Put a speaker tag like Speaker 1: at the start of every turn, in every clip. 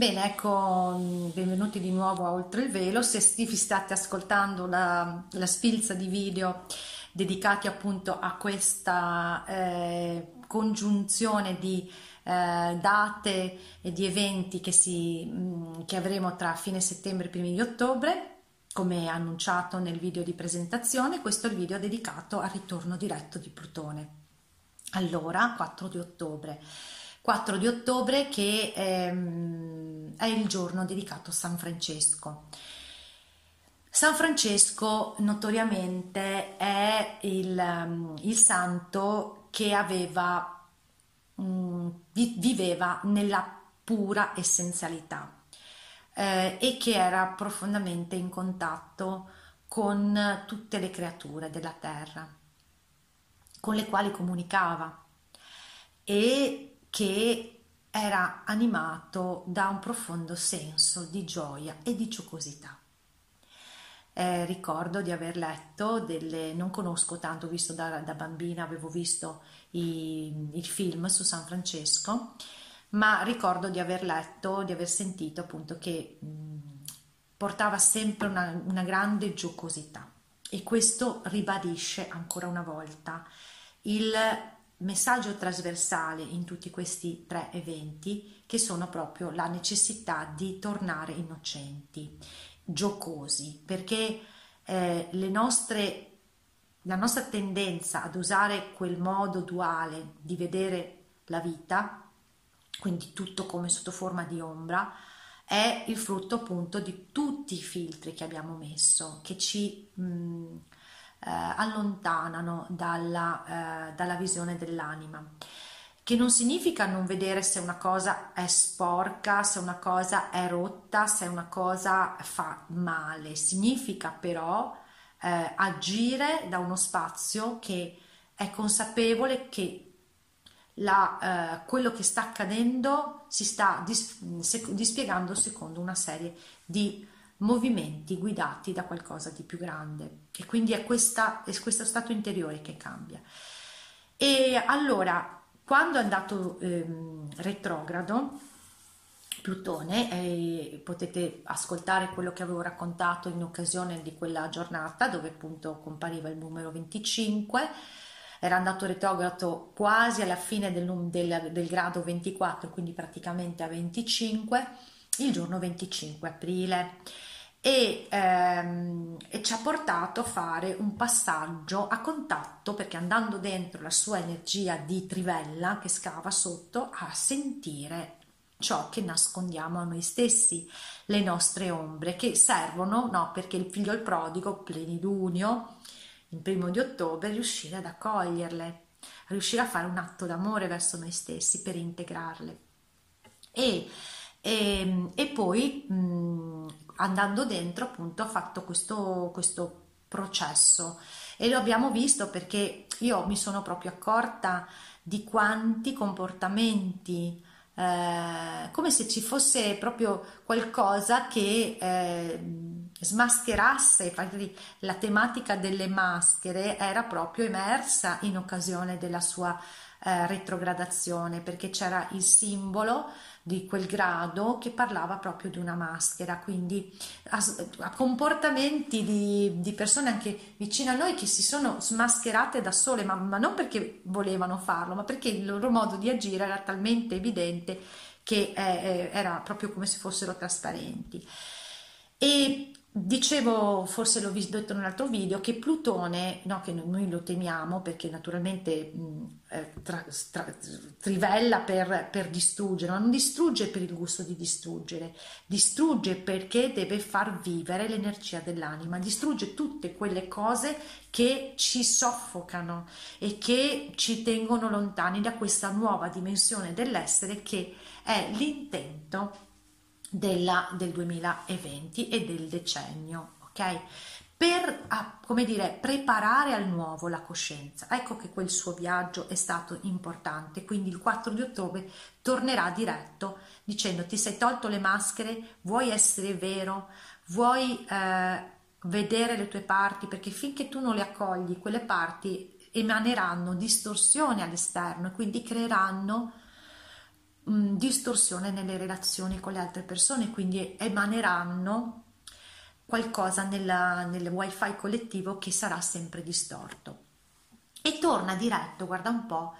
Speaker 1: Bene, ecco, benvenuti di nuovo a Oltre il Velo. Se vi state ascoltando la, la sfilza di video dedicati appunto a questa eh, congiunzione di eh, date e di eventi che, si, mh, che avremo tra fine settembre e primi di ottobre, come annunciato nel video di presentazione, questo è il video dedicato al ritorno diretto di Plutone. Allora, 4 di ottobre. 4 di ottobre che ehm, è il giorno dedicato a San Francesco. San Francesco notoriamente è il, um, il santo che aveva, um, viveva nella pura essenzialità eh, e che era profondamente in contatto con tutte le creature della terra, con le quali comunicava e che era animato da un profondo senso di gioia e di giocosità. Eh, ricordo di aver letto delle, non conosco tanto, visto da, da bambina, avevo visto i, il film su San Francesco, ma ricordo di aver letto, di aver sentito appunto che mh, portava sempre una, una grande giocosità e questo ribadisce ancora una volta il messaggio trasversale in tutti questi tre eventi che sono proprio la necessità di tornare innocenti giocosi, perché eh, le nostre, la nostra tendenza ad usare quel modo duale di vedere la vita, quindi tutto come sotto forma di ombra, è il frutto appunto di tutti i filtri che abbiamo messo, che ci mh, mm, allontanano dalla, eh, dalla visione dell'anima che non significa non vedere se una cosa è sporca, se una cosa è rotta, se una cosa fa male, significa però eh, agire da uno spazio che è consapevole che la, eh, quello che sta accadendo si sta dis- dispiegando secondo una serie di movimenti guidati da qualcosa di più grande. E quindi è, questa, è questo stato interiore che cambia. E allora quando è andato ehm, retrogrado, Plutone, eh, potete ascoltare quello che avevo raccontato in occasione di quella giornata dove appunto compariva il numero 25, era andato retrogrado quasi alla fine del, del, del grado 24, quindi praticamente a 25, il giorno 25 aprile e, ehm, e, ci ha portato a fare un passaggio a contatto perché andando dentro la sua energia di trivella che scava sotto a sentire ciò che nascondiamo a noi stessi, le nostre ombre che servono no, perché il figlio il prodigo, plenilunio, il primo di ottobre, riuscire ad accoglierle, riuscire a fare un atto d'amore verso noi stessi per integrarle. E, e, ehm, e poi mh, andando dentro appunto ho fatto questo, questo processo. E lo abbiamo visto perché io mi sono proprio accorta di quanti comportamenti eh, come se ci fosse proprio qualcosa che eh, smascherasse, la tematica delle maschere era proprio emersa in occasione della sua eh, retrogradazione perché c'era il simbolo di quel grado che parlava proprio di una maschera, quindi a, a comportamenti di, di, persone anche vicine a noi che si sono smascherate da sole, ma, ma non perché volevano farlo, ma perché il loro modo di agire era talmente evidente che eh, eh era proprio come se fossero trasparenti. E Dicevo, forse l'ho detto in un altro video, che Plutone, no, che noi lo temiamo perché naturalmente mh, eh, tra, tra, trivella per, per, distruggere, ma non distrugge per il gusto di distruggere, distrugge perché deve far vivere l'energia dell'anima, distrugge tutte quelle cose che ci soffocano e che ci tengono lontani da questa nuova dimensione dell'essere che è l'intento della, del 2020 e del decennio, ok? Per, come dire, preparare al nuovo la coscienza. Ecco che quel suo viaggio è stato importante, quindi il 4 di ottobre tornerà diretto dicendo ti sei tolto le maschere, vuoi essere vero, vuoi eh, vedere le tue parti, perché finché tu non le accogli, quelle parti emaneranno distorsione all'esterno e quindi creeranno mh, distorsione nelle relazioni con le altre persone, quindi emaneranno qualcosa nella, nel wifi collettivo che sarà sempre distorto. E torna diretto, guarda un po',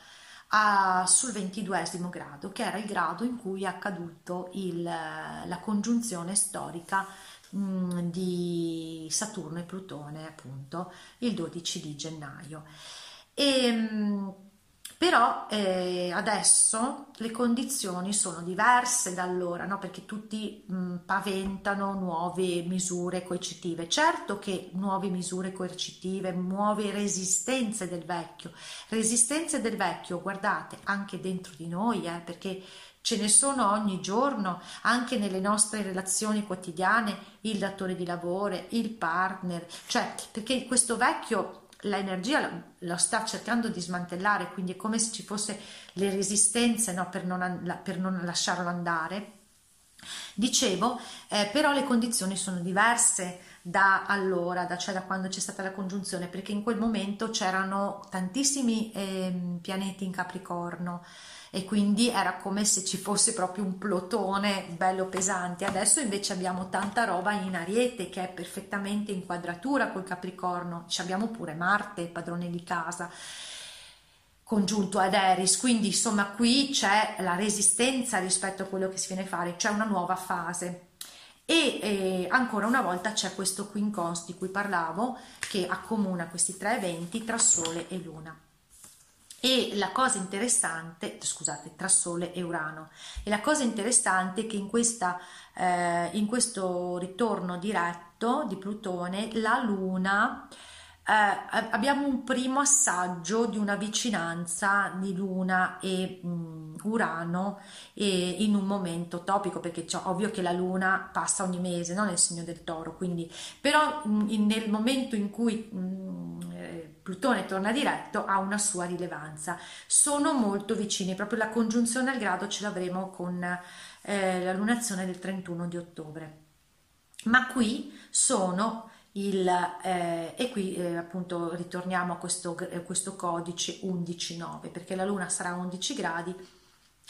Speaker 1: a, sul ventiduesimo grado, che era il grado in cui è accaduto il, la congiunzione storica mh, di Saturno e Plutone, appunto, il 12 di gennaio. E, mh, però eh, adesso le condizioni sono diverse da allora, no? perché tutti mh, paventano nuove misure coercitive. Certo che nuove misure coercitive, nuove resistenze del vecchio, resistenze del vecchio, guardate, anche dentro di noi, eh, perché ce ne sono ogni giorno, anche nelle nostre relazioni quotidiane, il datore di lavoro, il partner, cioè perché questo vecchio l'energia lo sta cercando di smantellare, quindi è come se ci fosse le resistenze no, per, non, per, non, lasciarlo andare. Dicevo, eh, però le condizioni sono diverse da allora, da, cioè da quando c'è stata la congiunzione, perché in quel momento c'erano tantissimi eh, pianeti in Capricorno, e quindi era come se ci fosse proprio un plotone bello pesante. Adesso invece abbiamo tanta roba in Ariete che è perfettamente in quadratura col Capricorno, ci abbiamo pure Marte, padrone di casa congiunto ad Eris, quindi insomma qui c'è la resistenza rispetto a quello che si viene a fare, c'è una nuova fase. E eh, ancora una volta c'è questo quincons di cui parlavo che accomuna questi tre eventi tra Sole e Luna. E la cosa interessante, scusate, tra Sole e Urano, e la cosa interessante è che in, questa, eh, in questo ritorno diretto di Plutone la Luna eh, abbiamo un primo assaggio di una vicinanza di Luna e mh, mm, Urano e in un momento topico perché cioè, ovvio che la Luna passa ogni mese no? nel segno del toro quindi però mh, mm, nel momento in cui mh, mm, Plutone torna diretto ha una sua rilevanza. Sono molto vicini, proprio la congiunzione al grado ce l'avremo con eh, la lunazione del 31 di ottobre. Ma qui sono il, eh, e qui eh, appunto ritorniamo a questo, eh, questo codice 11-9 perché la luna sarà a 11 gradi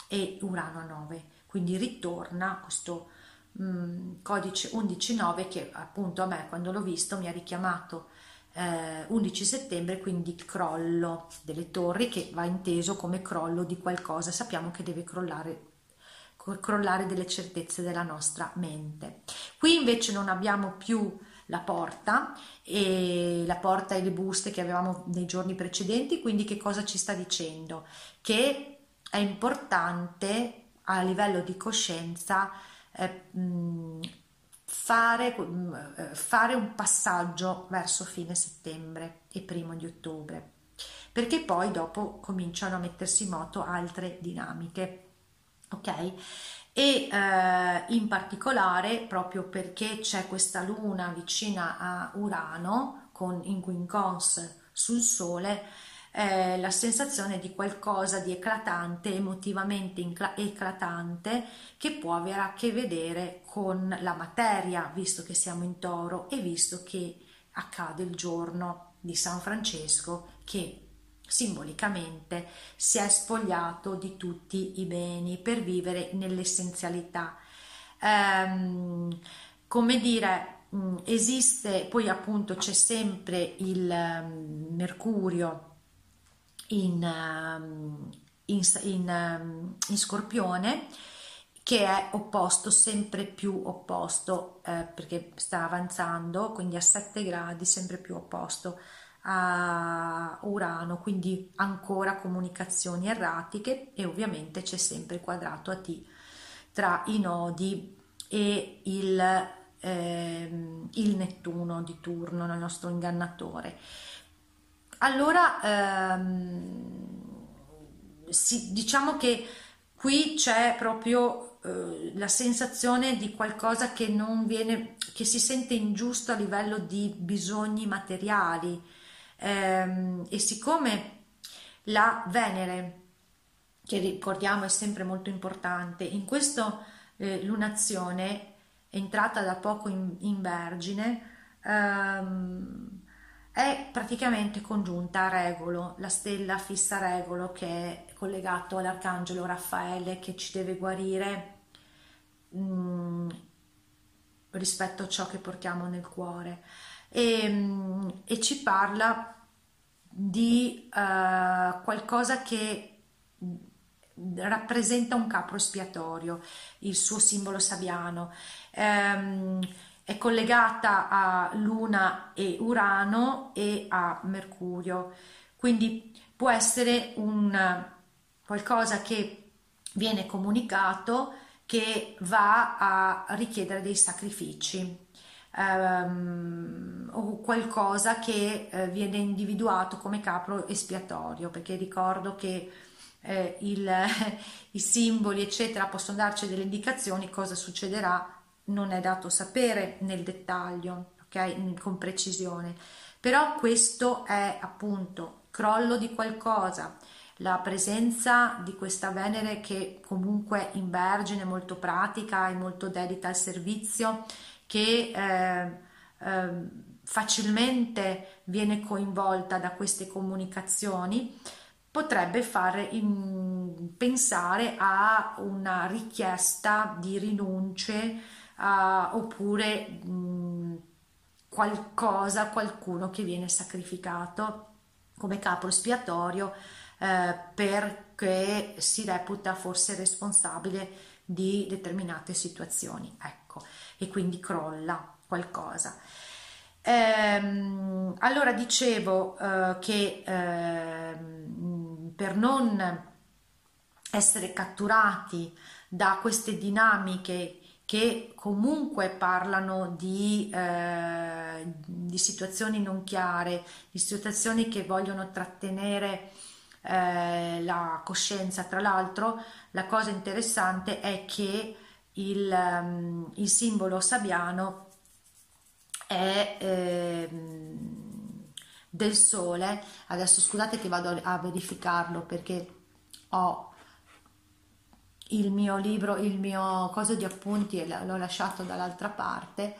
Speaker 1: e Urano a 9 quindi ritorna questo mh, mm, codice 11-9 che appunto a me quando l'ho visto mi ha richiamato eh, 11 settembre, quindi il crollo delle torri che va inteso come crollo di qualcosa, sappiamo che deve crollare crollare delle certezze della nostra mente. Qui invece non abbiamo più la porta e la porta e le buste che avevamo nei giorni precedenti, quindi che cosa ci sta dicendo? Che è importante a livello di coscienza eh, fare, mm, eh, fare un passaggio verso fine settembre e primo di ottobre, perché poi dopo cominciano a mettersi in moto altre dinamiche. Ok? E eh, in particolare proprio perché c'è questa luna vicina a Urano con in quincons sul Sole, eh, la sensazione di qualcosa di eclatante, emotivamente eclatante, che può avere a che vedere con la materia, visto che siamo in toro e visto che accade il giorno di San Francesco che simbolicamente si è spogliato di tutti i beni per vivere nell'essenzialità. Ehm, come dire, esiste, poi appunto c'è sempre il um, Mercurio in, ehm, in, in, ehm, in Scorpione che è opposto, sempre più opposto, eh, perché sta avanzando, quindi a 7 gradi, sempre più opposto a Urano, quindi ancora comunicazioni erratiche e ovviamente c'è sempre il quadrato a T tra i nodi e il, ehm, il Nettuno di turno, il nostro ingannatore. Allora, ehm, sì, diciamo che qui c'è proprio eh, la sensazione di qualcosa che non viene, che si sente ingiusto a livello di bisogni materiali. Ehm, e siccome la Venere, che ricordiamo è sempre molto importante, in questa eh, lunazione entrata da poco in, in Vergine, ehm, è praticamente congiunta a Regolo, la stella fissa Regolo che è collegato all'arcangelo Raffaele che ci deve guarire mh, mm, rispetto a ciò che portiamo nel cuore e, mm, e ci parla di uh, qualcosa che rappresenta un capro espiatorio, il suo simbolo sabiano. Um, è collegata a Luna e Urano e a Mercurio, quindi può essere un qualcosa che viene comunicato che va a richiedere dei sacrifici ehm, o qualcosa che eh, viene individuato come capro espiatorio, perché ricordo che eh, il, i simboli eccetera possono darci delle indicazioni cosa succederà non è dato sapere nel dettaglio ok? Con precisione. Però questo è appunto crollo di qualcosa. La presenza di questa Venere che comunque in Vergine è molto pratica e molto dedita al servizio che eh, eh, facilmente viene coinvolta da queste comunicazioni, potrebbe fare in, pensare a una richiesta di rinunce uh, oppure mh, qualcosa, qualcuno che viene sacrificato come capo espiatorio eh, perché si reputa forse responsabile di determinate situazioni. Ecco e quindi crolla qualcosa. Ehm, allora dicevo eh, che ehm, per non essere catturati da queste dinamiche che comunque parlano di, eh, di, situazioni non chiare, di situazioni che vogliono trattenere eh, la coscienza. Tra l'altro, la cosa interessante è che il, um, il simbolo sabiano è eh, del sole. Adesso scusate che vado a verificarlo perché ho il mio libro, il mio coso di appunti e l'ho lasciato dall'altra parte.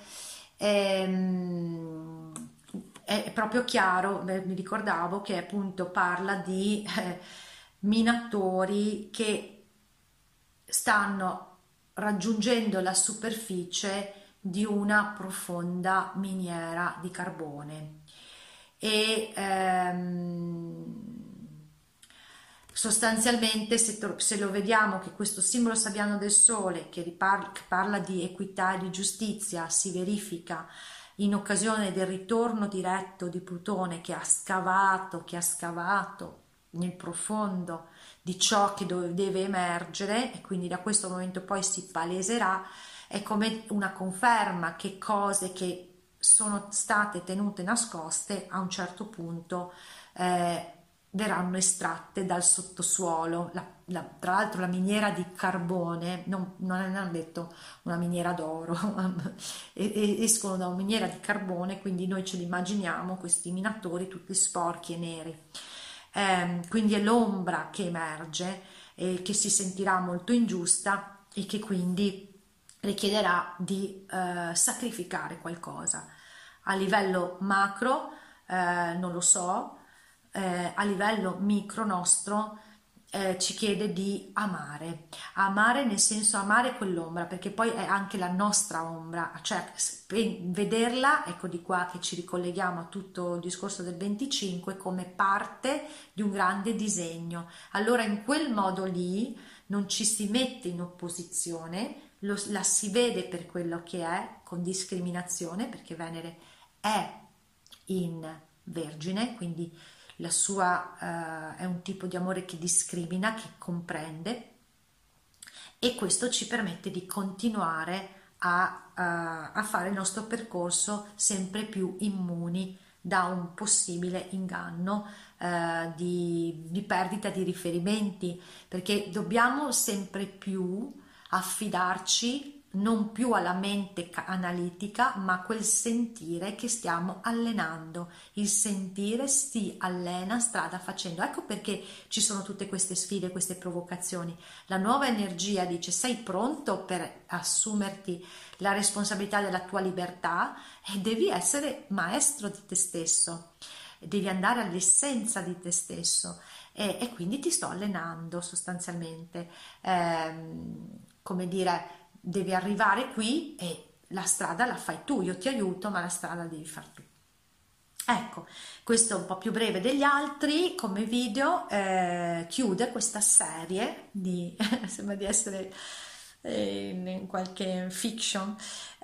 Speaker 1: Ehm, è proprio chiaro, mi ricordavo che appunto parla di eh, minatori che stanno raggiungendo la superficie di una profonda miniera di carbone e ehm, sostanzialmente se, se, lo vediamo che questo simbolo sabiano del sole che, ripar- che parla di equità e di giustizia si verifica in occasione del ritorno diretto di Plutone che ha scavato, che ha scavato nel profondo di ciò che deve emergere e quindi da questo momento poi si paleserà, è come una conferma che cose che sono state tenute nascoste a un certo punto eh, verranno estratte dal sottosuolo. La, la, tra l'altro la miniera di carbone, non, non hanno detto una miniera d'oro, escono da una miniera di carbone, quindi noi ce li immaginiamo questi minatori tutti sporchi e neri eh, quindi è l'ombra che emerge e che si sentirà molto ingiusta e che quindi richiederà di eh, sacrificare qualcosa. A livello macro eh, non lo so, eh, a livello micro nostro eh, ci chiede di amare, amare nel senso amare quell'ombra, perché poi è anche la nostra ombra, cioè vederla, ecco di qua che ci ricolleghiamo a tutto il discorso del 25 come parte di un grande disegno. Allora in quel modo lì non ci si mette in opposizione, lo, la si vede per quello che è, con discriminazione, perché Venere è in Vergine, quindi la sua uh, è un tipo di amore che discrimina, che comprende e questo ci permette di continuare a, uh, a fare il nostro percorso sempre più immuni da un possibile inganno uh, di, di perdita di riferimenti perché dobbiamo sempre più affidarci non più alla mente analitica, ma quel sentire che stiamo allenando. Il sentire si allena strada facendo. Ecco perché ci sono tutte queste sfide, queste provocazioni. La nuova energia dice sei pronto per assumerti la responsabilità della tua libertà e devi essere maestro di te stesso. Devi andare all'essenza di te stesso e, e quindi ti sto allenando sostanzialmente. Eh, come dire, devi arrivare qui e la strada la fai tu, io ti aiuto, ma la strada devi far tu. Ecco, questo è un po' più breve degli altri come video, eh, chiude questa serie di, sembra di essere in, in qualche fiction,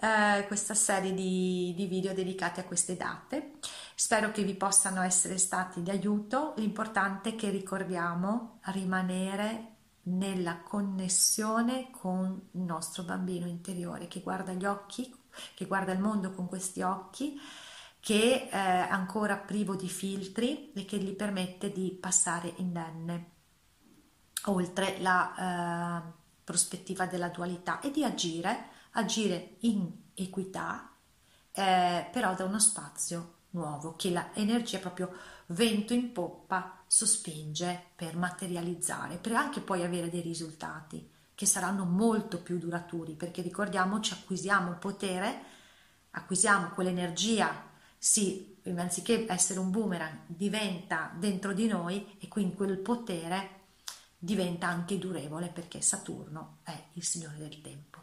Speaker 1: eh, questa serie di, di video dedicati a queste date. Spero che vi possano essere stati di aiuto, l'importante è che ricordiamo rimanere nella connessione con il nostro bambino interiore che guarda gli occhi, che guarda il mondo con questi occhi, che è ancora privo di filtri e che gli permette di passare indenne oltre la eh, prospettiva della dualità e di agire, agire in equità, eh, però da uno spazio nuovo, che l'energia proprio vento in poppa sospinge per materializzare, per anche poi avere dei risultati che saranno molto più duraturi, perché ricordiamoci, acquisiamo potere, acquisiamo quell'energia, sì, anziché essere un boomerang, diventa dentro di noi e quindi quel potere diventa anche durevole perché Saturno è il signore del tempo.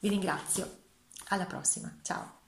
Speaker 1: Vi ringrazio, alla prossima, ciao!